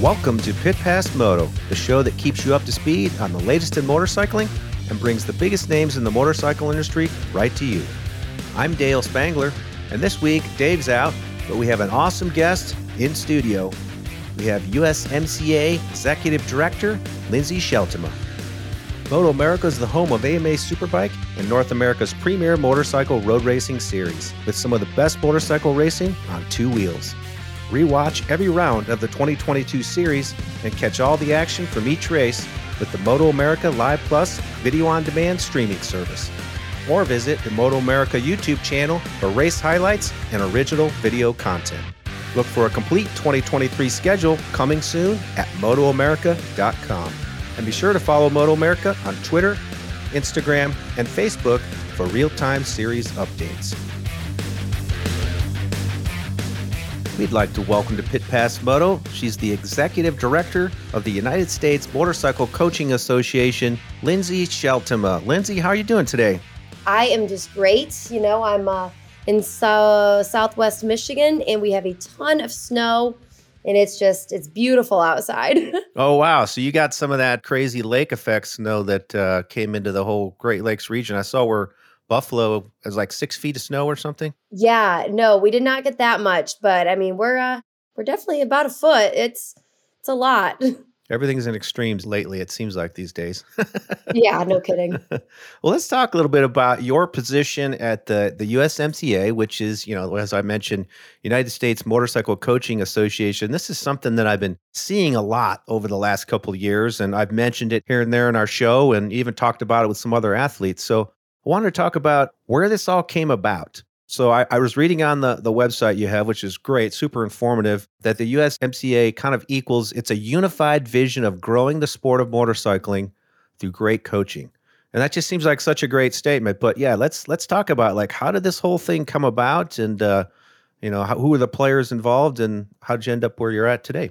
Welcome to Pit Pass Moto, the show that keeps you up to speed on the latest in motorcycling and brings the biggest names in the motorcycle industry right to you. I'm Dale Spangler, and this week Dave's out, but we have an awesome guest in studio. We have USMCA Executive Director Lindsey Scheltema. Moto America is the home of AMA Superbike and North America's premier motorcycle road racing series, with some of the best motorcycle racing on two wheels. Rewatch every round of the 2022 series and catch all the action from each race with the Moto America Live Plus video on demand streaming service. Or visit the Moto America YouTube channel for race highlights and original video content. Look for a complete 2023 schedule coming soon at MotoAmerica.com. And be sure to follow Moto America on Twitter, Instagram, and Facebook for real time series updates. We'd like to welcome to Pit Pass Moto. She's the executive director of the United States Motorcycle Coaching Association, Lindsey Scheltema. Lindsey, how are you doing today? I am just great. You know, I'm uh, in so- Southwest Michigan, and we have a ton of snow, and it's just it's beautiful outside. oh wow! So you got some of that crazy lake effect snow that uh, came into the whole Great Lakes region. I saw where Buffalo has like six feet of snow or something. Yeah, no, we did not get that much, but I mean, we're uh, we're definitely about a foot. It's it's a lot. Everything's in extremes lately. It seems like these days. yeah, no kidding. well, let's talk a little bit about your position at the the USMCA, which is, you know, as I mentioned, United States Motorcycle Coaching Association. This is something that I've been seeing a lot over the last couple of years, and I've mentioned it here and there in our show, and even talked about it with some other athletes. So wanted to talk about where this all came about. So I, I, was reading on the, the website you have, which is great, super informative, that the USMCA kind of equals it's a unified vision of growing the sport of motorcycling through great coaching. And that just seems like such a great statement. But yeah, let's let's talk about like how did this whole thing come about, and uh, you know how, who were the players involved, and how did you end up where you're at today?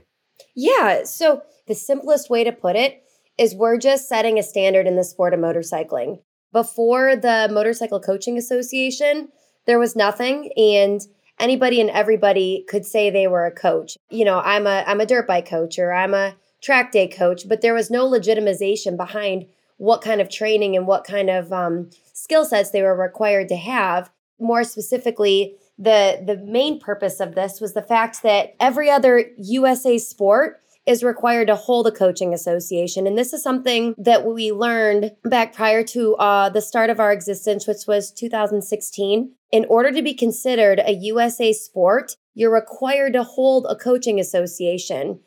Yeah. So the simplest way to put it is we're just setting a standard in the sport of motorcycling before the Motorcycle Coaching Association, there was nothing and anybody and everybody could say they were a coach. You know, I'm a I'm a dirt bike coach or I'm a track day coach, but there was no legitimization behind what kind of training and what kind of um, skill sets they were required to have. More specifically, the the main purpose of this was the fact that every other USA sport is required to hold a coaching association. And this is something that we learned back prior to uh, the start of our existence, which was 2016. In order to be considered a USA sport, you're required to hold a coaching association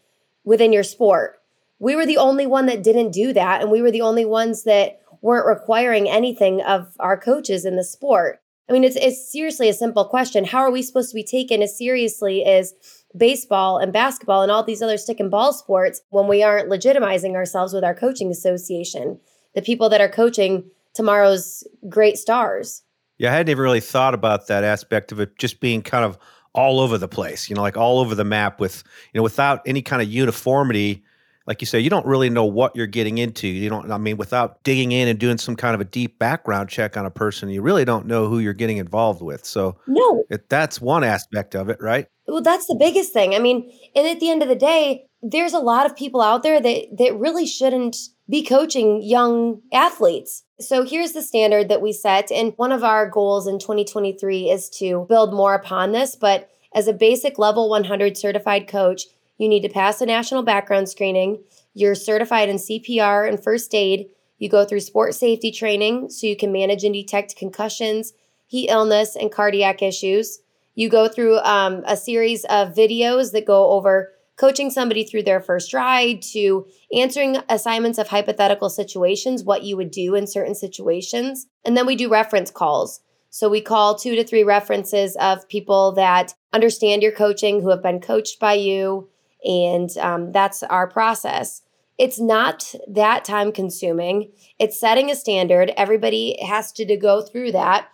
within your sport. We were the only one that didn't do that, and we were the only ones that weren't requiring anything of our coaches in the sport. I mean, it's, it's seriously a simple question. How are we supposed to be taken as seriously as baseball and basketball and all these other stick and ball sports when we aren't legitimizing ourselves with our coaching association, the people that are coaching tomorrow's great stars. Yeah, I hadn't even really thought about that aspect of it just being kind of all over the place, you know, like all over the map with, you know, without any kind of uniformity like you say, you don't really know what you're getting into. You don't, I mean, without digging in and doing some kind of a deep background check on a person, you really don't know who you're getting involved with. So, no, it, that's one aspect of it, right? Well, that's the biggest thing. I mean, and at the end of the day, there's a lot of people out there that that really shouldn't be coaching young athletes. So here's the standard that we set, and one of our goals in 2023 is to build more upon this. But as a basic level 100 certified coach, you need to pass a national background screening. You're certified in CPR and first aid. You go through sport safety training so you can manage and detect concussions, heat illness, and cardiac issues. You go through um, a series of videos that go over coaching somebody through their first ride to answering assignments of hypothetical situations, what you would do in certain situations. And then we do reference calls. So we call two to three references of people that understand your coaching, who have been coached by you. And um, that's our process. It's not that time consuming. It's setting a standard. Everybody has to, to go through that.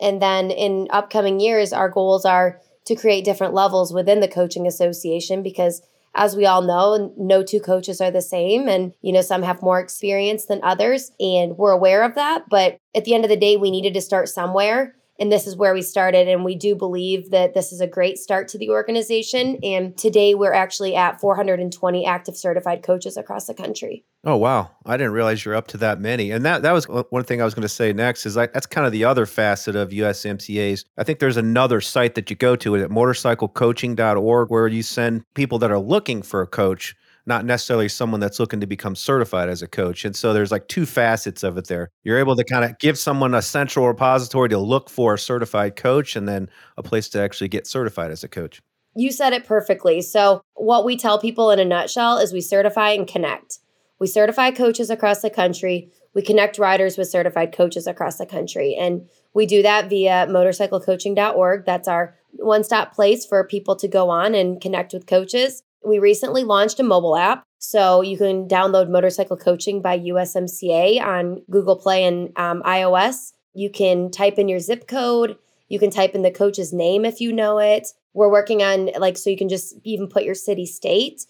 And then in upcoming years, our goals are to create different levels within the coaching association because as we all know, no two coaches are the same. And, you know, some have more experience than others. And we're aware of that. But at the end of the day, we needed to start somewhere and this is where we started and we do believe that this is a great start to the organization. And today we're actually at 420 active certified coaches across the country. Oh wow. I didn't realize you're up to that many. And that that was uh, one thing i was going to say next is like that's kind of the other facet of usmcas i think there's another site that you go to at motorcyclecoaching.org where you send people that are looking for a coach not necessarily someone that's looking to become certified as a coach. And so there's like two facets of it there. You're able to kind of give someone a central repository to look for a certified coach and then a place to actually get certified as a coach. You said it perfectly. So, what we tell people in a nutshell is we certify and connect. We certify coaches across the country. We connect riders with certified coaches across the country. And we do that via motorcyclecoaching.org. That's our one stop place for people to go on and connect with coaches. We recently launched a mobile app. So you can download Motorcycle Coaching by USMCA on Google Play and um, iOS. You can type in your zip code. You can type in the coach's name if you know it. We're working on, like, so you can just even put your city state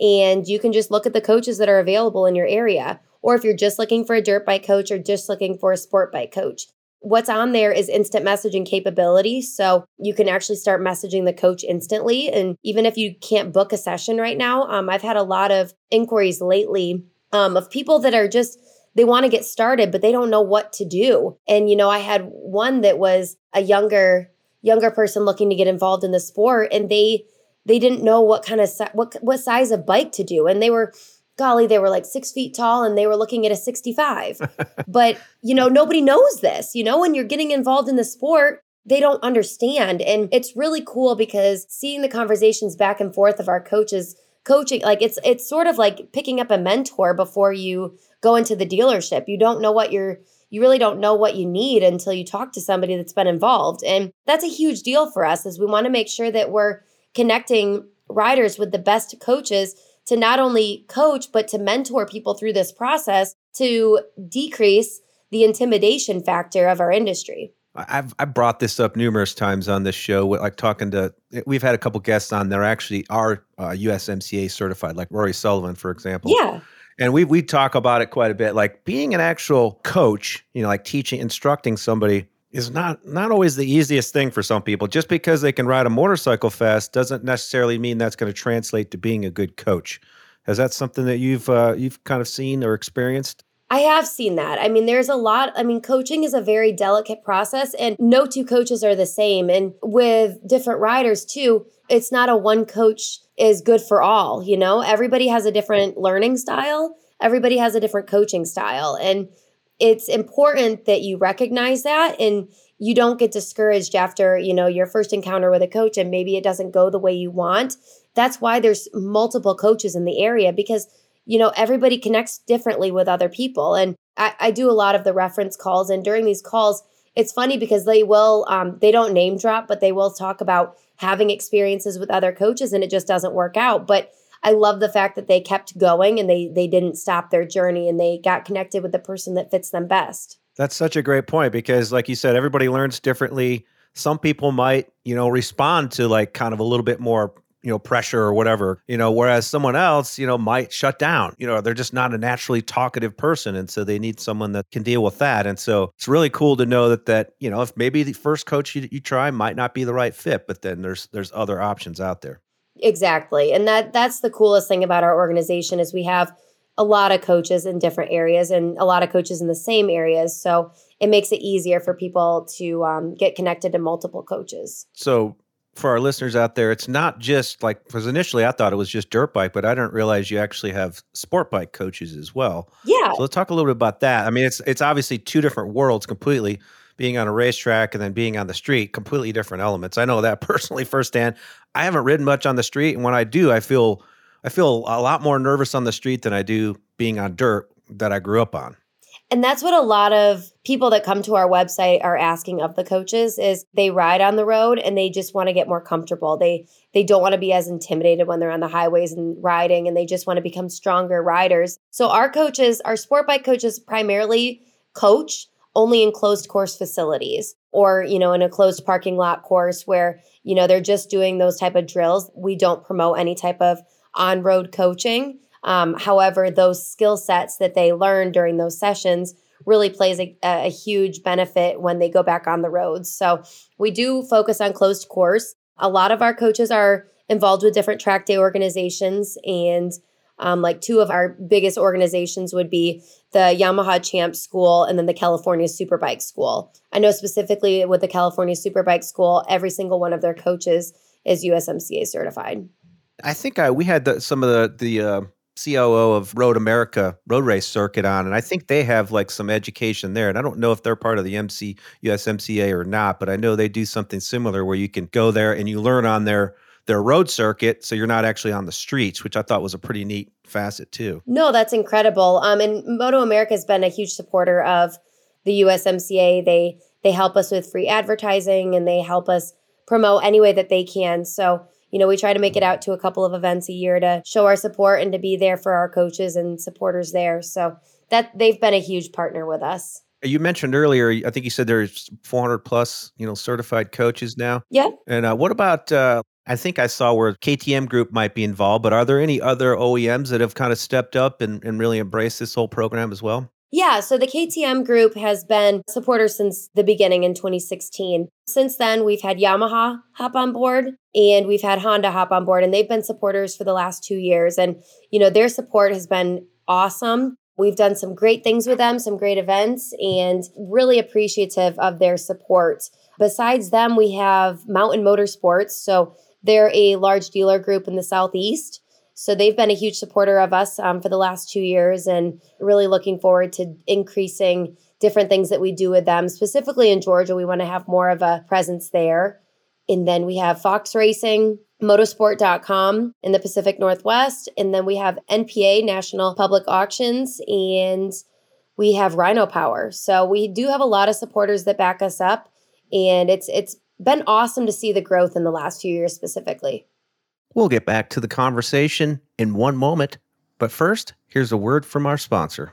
and you can just look at the coaches that are available in your area. Or if you're just looking for a dirt bike coach or just looking for a sport bike coach, What's on there is instant messaging capability. So you can actually start messaging the coach instantly. And even if you can't book a session right now, um, I've had a lot of inquiries lately um, of people that are just, they want to get started, but they don't know what to do. And, you know, I had one that was a younger, younger person looking to get involved in the sport and they, they didn't know what kind of what what size of bike to do and they were golly, they were like six feet tall and they were looking at a 65. but, you know, nobody knows this. You know, when you're getting involved in the sport, they don't understand. And it's really cool because seeing the conversations back and forth of our coaches coaching, like it's it's sort of like picking up a mentor before you go into the dealership. You don't know what you're you really don't know what you need until you talk to somebody that's been involved. And that's a huge deal for us is we want to make sure that we're connecting riders with the best coaches to not only coach, but to mentor people through this process to decrease the intimidation factor of our industry. I've I brought this up numerous times on this show. Like talking to, we've had a couple guests on. There actually are uh, USMCA certified, like Rory Sullivan, for example. Yeah. And we we talk about it quite a bit. Like being an actual coach, you know, like teaching, instructing somebody is not not always the easiest thing for some people. Just because they can ride a motorcycle fast doesn't necessarily mean that's going to translate to being a good coach. Is that something that you've uh, you've kind of seen or experienced? I have seen that. I mean, there's a lot. I mean, coaching is a very delicate process, and no two coaches are the same. And with different riders, too, it's not a one coach is good for all. You know, everybody has a different learning style, everybody has a different coaching style. And it's important that you recognize that and you don't get discouraged after you know your first encounter with a coach and maybe it doesn't go the way you want. That's why there's multiple coaches in the area because you know everybody connects differently with other people. And i, I do a lot of the reference calls and during these calls it's funny because they will um, they don't name drop but they will talk about having experiences with other coaches and it just doesn't work out. But I love the fact that they kept going and they they didn't stop their journey and they got connected with the person that fits them best. That's such a great point because like you said everybody learns differently. Some people might, you know, respond to like kind of a little bit more you know pressure or whatever you know whereas someone else you know might shut down you know they're just not a naturally talkative person and so they need someone that can deal with that and so it's really cool to know that that you know if maybe the first coach you, you try might not be the right fit but then there's there's other options out there Exactly. And that that's the coolest thing about our organization is we have a lot of coaches in different areas and a lot of coaches in the same areas. So it makes it easier for people to um, get connected to multiple coaches. So for our listeners out there, it's not just like because initially I thought it was just dirt bike, but I didn't realize you actually have sport bike coaches as well. Yeah. So let's talk a little bit about that. I mean, it's it's obviously two different worlds completely being on a racetrack and then being on the street, completely different elements. I know that personally firsthand. I haven't ridden much on the street, and when I do, I feel I feel a lot more nervous on the street than I do being on dirt that I grew up on. And that's what a lot of people that come to our website are asking of the coaches is they ride on the road and they just want to get more comfortable. They they don't want to be as intimidated when they're on the highways and riding and they just want to become stronger riders. So our coaches, our sport bike coaches primarily coach only in closed course facilities or, you know, in a closed parking lot course where, you know, they're just doing those type of drills. We don't promote any type of on-road coaching. Um, however, those skill sets that they learn during those sessions really plays a, a, huge benefit when they go back on the roads. So we do focus on closed course. A lot of our coaches are involved with different track day organizations and um, like two of our biggest organizations would be the Yamaha Champ School and then the California Superbike School. I know specifically with the California Superbike School, every single one of their coaches is USMCA certified. I think I, we had the, some of the the uh, COO of Road America road race circuit on, and I think they have like some education there. And I don't know if they're part of the MC USMCA or not, but I know they do something similar where you can go there and you learn on their their road circuit, so you're not actually on the streets, which I thought was a pretty neat facet too. No, that's incredible. Um, and Moto America has been a huge supporter of the USMCA. They they help us with free advertising and they help us promote any way that they can. So you know, we try to make it out to a couple of events a year to show our support and to be there for our coaches and supporters there. So that they've been a huge partner with us. You mentioned earlier, I think you said there's 400 plus, you know, certified coaches now. Yeah. And uh, what about? Uh, I think I saw where KTM Group might be involved, but are there any other OEMs that have kind of stepped up and, and really embraced this whole program as well? Yeah, so the KTM group has been supporters since the beginning in 2016. Since then, we've had Yamaha hop on board and we've had Honda hop on board, and they've been supporters for the last two years. And, you know, their support has been awesome. We've done some great things with them, some great events, and really appreciative of their support. Besides them, we have Mountain Motorsports. So they're a large dealer group in the Southeast so they've been a huge supporter of us um, for the last two years and really looking forward to increasing different things that we do with them. Specifically in Georgia, we want to have more of a presence there. And then we have Fox Racing, motosport.com in the Pacific Northwest. And then we have NPA, National Public Auctions, and we have Rhino Power. So we do have a lot of supporters that back us up. And it's it's been awesome to see the growth in the last few years specifically. We'll get back to the conversation in one moment. But first, here's a word from our sponsor.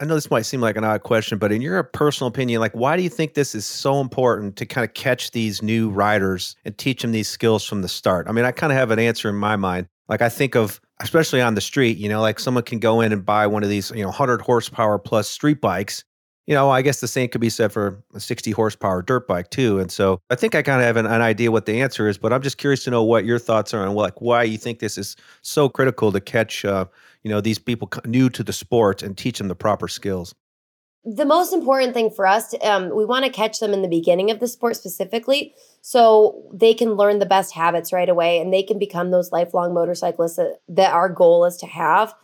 I know this might seem like an odd question, but in your personal opinion, like why do you think this is so important to kind of catch these new riders and teach them these skills from the start? I mean, I kind of have an answer in my mind. Like I think of especially on the street, you know, like someone can go in and buy one of these, you know, 100 horsepower plus street bikes. You know, I guess the same could be said for a 60 horsepower dirt bike too. And so I think I kind of have an, an idea what the answer is, but I'm just curious to know what your thoughts are on like why you think this is so critical to catch uh, you know these people new to the sport and teach them the proper skills the most important thing for us um, we want to catch them in the beginning of the sport specifically so they can learn the best habits right away and they can become those lifelong motorcyclists that, that our goal is to have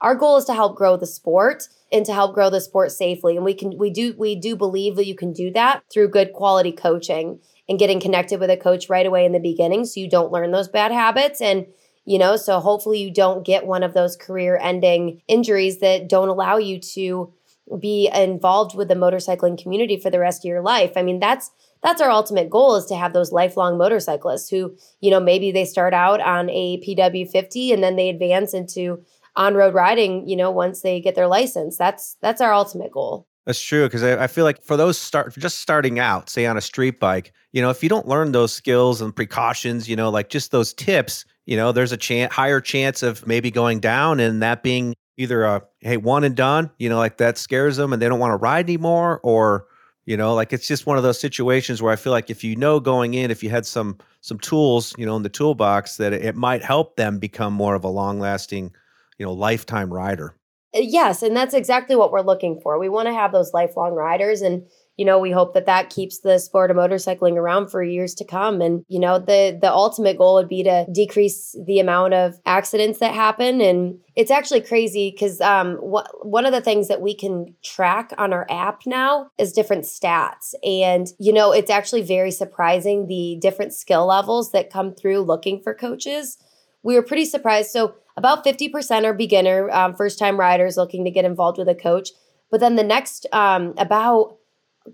our goal is to help grow the sport and to help grow the sport safely. And we can we do we do believe that you can do that through good quality coaching and getting connected with a coach right away in the beginning so you don't learn those bad habits. And you know so hopefully you don't get one of those career ending injuries that don't allow you to be involved with the motorcycling community for the rest of your life. I mean that's that's our ultimate goal is to have those lifelong motorcyclists who you know maybe they start out on a pw50 and then they advance into on-road riding you know once they get their license. That's that's our ultimate goal. That's true because I, I, feel like for those start just starting out, say on a street bike, you know, if you don't learn those skills and precautions, you know, like just those tips, you know, there's a chance higher chance of maybe going down and that being either a hey one and done, you know, like that scares them and they don't want to ride anymore, or You know, like it's just one of those situations where I feel like if you know going in, if you had some some tools, you know, in the toolbox, that it, it might help them become more of a long lasting, you know, lifetime rider. Uh, yes, and that's exactly what we're looking for. We want to have those lifelong riders and you know, we hope that that keeps the sport of motorcycling around for years to come. And, you know, the, the ultimate goal would be to decrease the amount of accidents that happen. And it's actually crazy because um, wh- one of the things that we can track on our app now is different stats. And, you know, it's actually very surprising the different skill levels that come through looking for coaches. We were pretty surprised. So, about 50% are beginner, um, first time riders looking to get involved with a coach. But then the next, um, about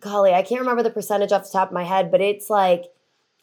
golly, I can't remember the percentage off the top of my head, but it's like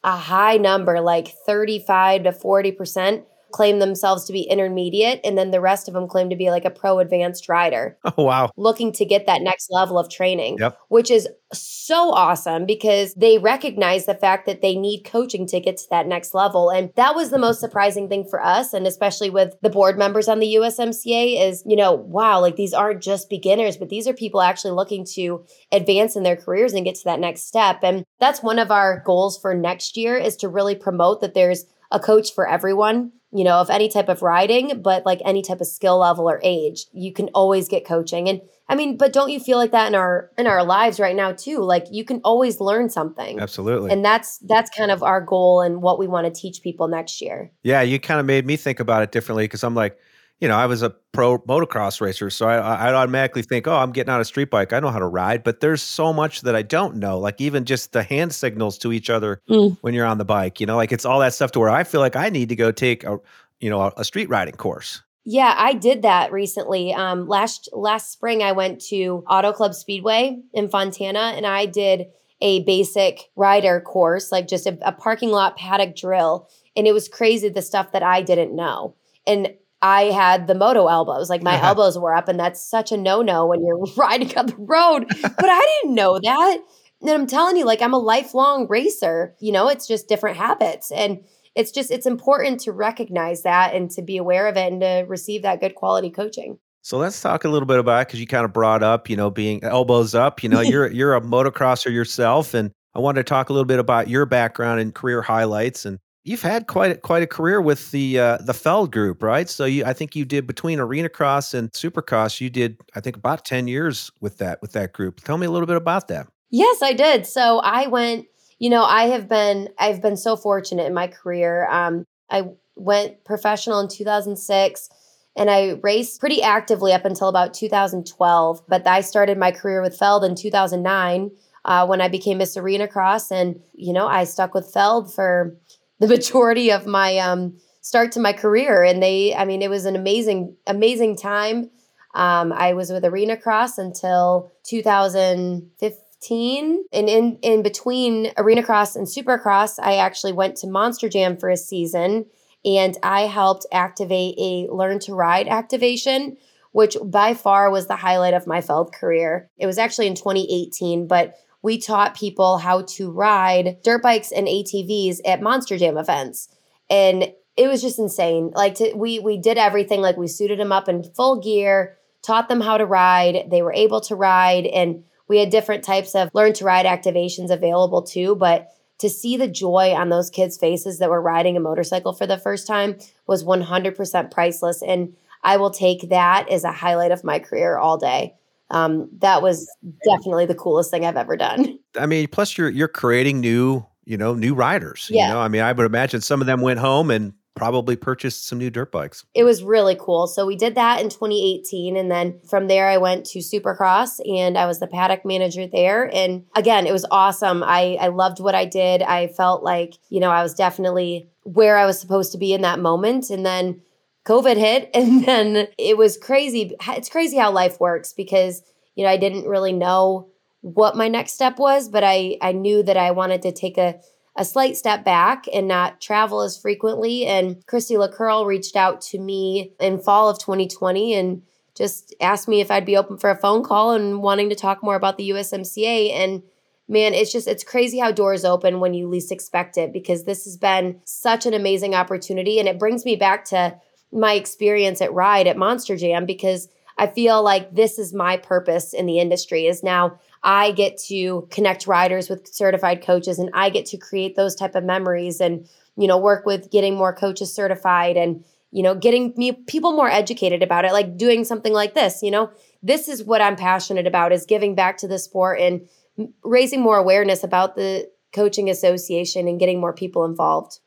a high number, like 35 to 40% claim themselves to be intermediate and then the rest of them claim to be like a pro advanced rider. Oh wow. Looking to get that next level of training. Yep. Which is so awesome because they recognize the fact that they need coaching to get to that next level and that was the most surprising thing for us and especially with the board members on the USMCA is, you know, wow, like these aren't just beginners, but these are people actually looking to advance in their careers and get to that next step. And that's one of our goals for next year is to really promote that there's a coach for everyone you know, of any type of riding, but like any type of skill level or age, you can always get coaching. And I mean, but don't you feel like that in our in our lives right now too? Like you can always learn something. Absolutely. And that's that's kind of our goal and what we want to teach people next year. Yeah, you kind of made me think about it differently because I'm like, you know, I was a pro motocross racer, so I, I automatically think, oh, I'm getting on a street bike. I know how to ride, but there's so much that I don't know. Like even just the hand signals to each other mm. when you're on the bike. You know, like it's all that stuff to where I feel like I need to go take a, you know, a, a street riding course. Yeah, I did that recently. Um, last last spring, I went to Auto Club Speedway in Fontana, and I did a basic rider course, like just a, a parking lot paddock drill, and it was crazy the stuff that I didn't know. And I had the moto elbows. Like my uh-huh. elbows were up, and that's such a no no when you're riding up the road. but I didn't know that. And I'm telling you, like, I'm a lifelong racer. You know, it's just different habits. And it's just, it's important to recognize that and to be aware of it and to receive that good quality coaching. So let's talk a little bit about because you kind of brought up, you know, being uh, elbows up. You know, you're you're a motocrosser yourself, and I wanted to talk a little bit about your background and career highlights and You've had quite a, quite a career with the uh, the Feld Group, right? So you, I think you did between Arena Cross and Supercross. You did, I think, about ten years with that with that group. Tell me a little bit about that. Yes, I did. So I went. You know, I have been I've been so fortunate in my career. Um, I went professional in 2006 and I raced pretty actively up until about 2012. But I started my career with Feld in 2009 uh, when I became Miss Arena Cross, and you know I stuck with Feld for the majority of my um, start to my career. And they, I mean, it was an amazing, amazing time. Um, I was with Arena Cross until 2015. And in, in between Arena Cross and Supercross, I actually went to Monster Jam for a season and I helped activate a Learn to Ride activation, which by far was the highlight of my Feld career. It was actually in 2018, but we taught people how to ride dirt bikes and ATVs at Monster Jam events. And it was just insane. Like to, we we did everything. Like we suited them up in full gear, taught them how to ride, they were able to ride. And we had different types of learn to ride activations available too, but to see the joy on those kids' faces that were riding a motorcycle for the first time was 100% priceless. And I will take that as a highlight of my career all day um, that was definitely the coolest thing I've ever done. I mean, plus you're you're creating new, you know, new riders. Yeah. You know, I mean, I would imagine some of them went home and probably purchased some new dirt bikes. It was really cool. So we did that in 2018 and then from there I went to Supercross and I was the paddock manager there and again it was awesome. I I loved what I did. I felt like, you know, I was definitely where I was supposed to be in that moment and then COVID hit and then it was crazy. It's crazy how life works because, you know, I didn't really know what my next step was, but I I knew that I wanted to take a a slight step back and not travel as frequently. And Christy LaCurl reached out to me in fall of 2020 and just asked me if I'd be open for a phone call and wanting to talk more about the USMCA. And man, it's just, it's crazy how doors open when you least expect it because this has been such an amazing opportunity. And it brings me back to my experience at Ride at Monster Jam because I feel like this is my purpose in the industry is now I get to connect riders with certified coaches and I get to create those type of memories and you know work with getting more coaches certified and you know getting me people more educated about it like doing something like this you know this is what I'm passionate about is giving back to the sport and raising more awareness about the coaching association and getting more people involved.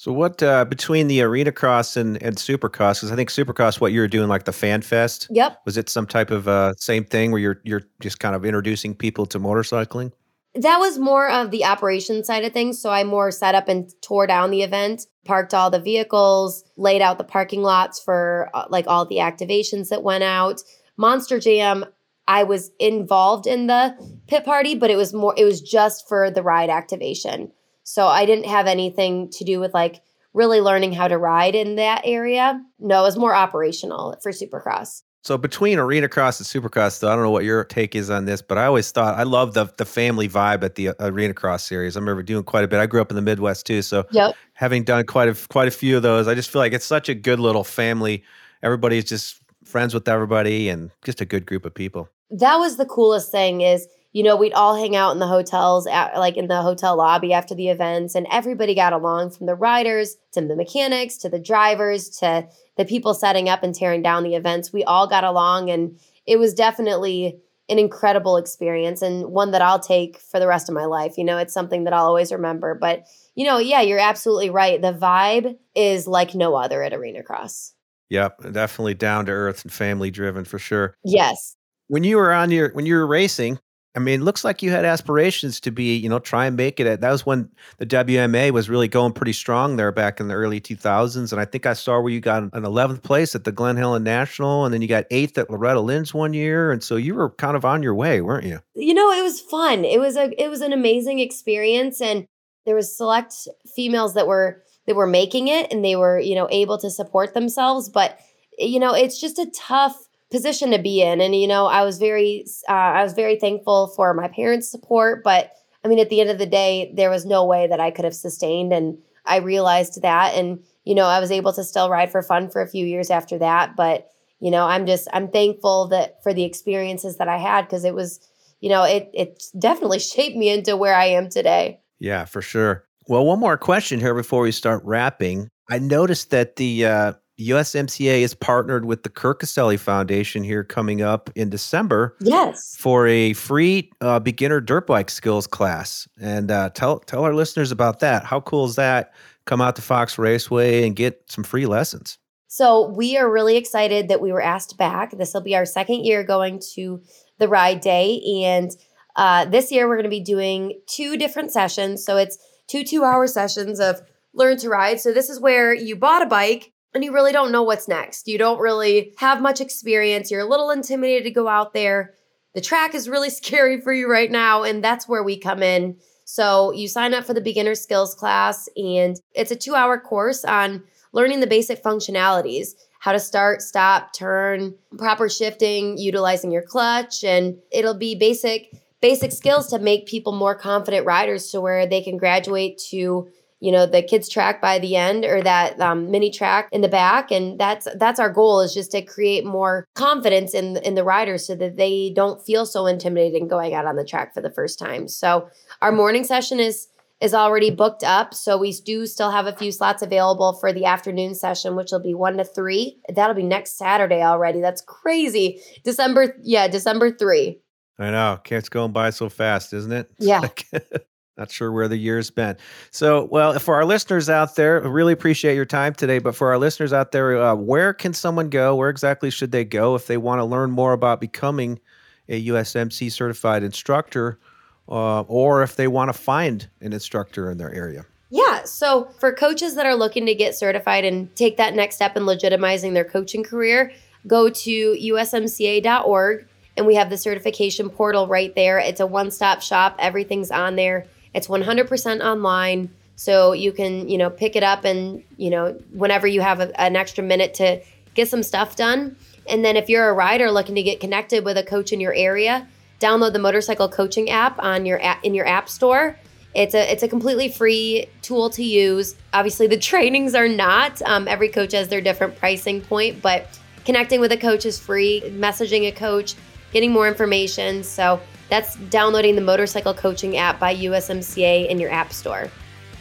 So what uh, between the arena cross and, and supercross? Because I think supercross, what you were doing, like the fan fest. Yep. Was it some type of uh, same thing where you're you're just kind of introducing people to motorcycling? That was more of the operation side of things. So I more set up and tore down the event, parked all the vehicles, laid out the parking lots for uh, like all the activations that went out. Monster Jam, I was involved in the pit party, but it was more it was just for the ride activation. So I didn't have anything to do with like really learning how to ride in that area. No, it was more operational for Supercross. So between arena cross and supercross, though, I don't know what your take is on this, but I always thought I love the the family vibe at the uh, arena cross series. I remember doing quite a bit. I grew up in the Midwest too, so yep. having done quite a quite a few of those, I just feel like it's such a good little family. Everybody's just friends with everybody and just a good group of people that was the coolest thing is you know we'd all hang out in the hotels at, like in the hotel lobby after the events and everybody got along from the riders to the mechanics to the drivers to the people setting up and tearing down the events. We all got along and it was definitely an incredible experience and one that I'll take for the rest of my life. You know it's something that I'll always remember but you know yeah you're absolutely right. The vibe is like no other at arena cross. Yep, definitely down to earth and family driven for sure. Yes. When you were on your when you were racing, I mean, it looks like you had aspirations to be, you know, try and make it. At, that was when the WMA was really going pretty strong there back in the early 2000s. And I think I saw where you got an 11th place at the Glen Helen National, and then you got eighth at Loretta Lynn's one year. And so you were kind of on your way, weren't you? You know, it was fun. It was a it was an amazing experience, and there was select females that were that were making it, and they were you know able to support themselves. But you know, it's just a tough position to be in. And you know i was very uh, i was very thankful for my parents support but i mean at the end of the day there was no way that i could have sustained and i realized that. And you know i was able to still ride for fun for a few years after that but you know i'm just i'm thankful that for the experiences that i had because it was you know it it definitely shaped me into where i am today. Yeah for sure. Well one more question here before we start wrapping. I noticed that the uh USMCA is partnered with the Kurt Caselli Foundation here coming up in December. Yes. For a free uh, beginner dirt bike skills class, and uh, tell tell our listeners about that. How cool is that? Come out to Fox Raceway and get some free lessons. So we are really excited that we were asked back. This will be our second year going to the ride day, and uh, this year we're going to be doing two different sessions. So it's two two hour sessions of learn to ride. So this is where you bought a bike and you really don't know what's next. You don't really have much experience. You're a little intimidated to go out there. The track is really scary for you right now, and that's where we come in. So you sign up for the beginner skills class, and it's a two hour course on learning the basic functionalities how to start, stop, turn, proper shifting, utilizing your clutch, and it'll be basic basic skills to make people more confident riders to where they can graduate to you know the kids track by the end or that um, mini track in the back. And that's that's our goal is just to create more confidence in in the riders so that they don't feel so intimidated going out on the track for the first time. So our morning session is is already booked up. So we do still have a few slots available for the afternoon session which will be 1 to 3 that'll be next saturday already. That's crazy. December yeah december 3 I know. It's going by so fast, isn't it? Yeah. Not sure where the year's been. So, well, for our listeners out there, really appreciate your time today. But for our listeners out there, uh, where can someone go? Where exactly should they go if they want to learn more about becoming a USMC certified instructor, uh, or if they want to find an instructor in their area? Yeah. So, for coaches that are looking to get certified and take that next step in legitimizing their coaching career, go to usmca.org and we have the certification portal right there. It's a one stop shop, everything's on there. It's 100% online. So you can, you know, pick it up and, you know, whenever you have a, an extra minute to get some stuff done. And then if you're a rider looking to get connected with a coach in your area, download the motorcycle coaching app on your in your app store. It's a it's a completely free tool to use. Obviously, the trainings are not. Um, every coach has their different pricing point, but connecting with a coach is free. Messaging a coach, getting more information. So That's downloading the motorcycle coaching app by USMCA in your app store.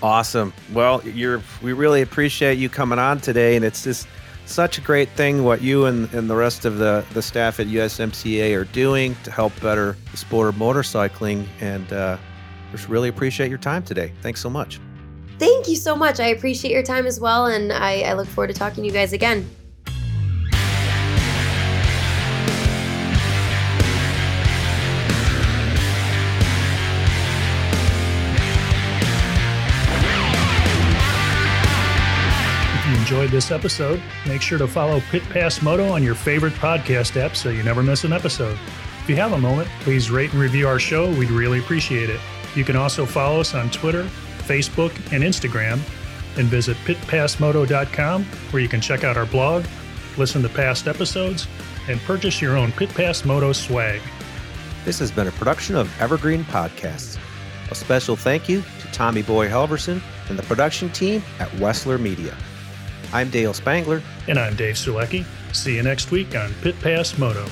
Awesome. Well, you're we really appreciate you coming on today, and it's just such a great thing what you and, and the rest of the, the staff at USMCA are doing to help better the sport of motorcycling. And uh, just really appreciate your time today. Thanks so much. Thank you so much. I appreciate your time as well, and I, I look forward to talking to you guys again. Enjoyed this episode, make sure to follow Pit Pass Moto on your favorite podcast app so you never miss an episode. If you have a moment, please rate and review our show. We'd really appreciate it. You can also follow us on Twitter, Facebook, and Instagram, and visit pitpassmoto.com where you can check out our blog, listen to past episodes, and purchase your own Pit Pass Moto swag. This has been a production of Evergreen Podcasts. A special thank you to Tommy Boy Halverson and the production team at Wessler Media. I'm Dale Spangler. And I'm Dave Sulecki. See you next week on Pit Pass Moto.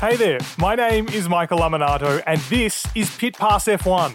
Hey there, my name is Michael Lamonato, and this is Pit Pass F1,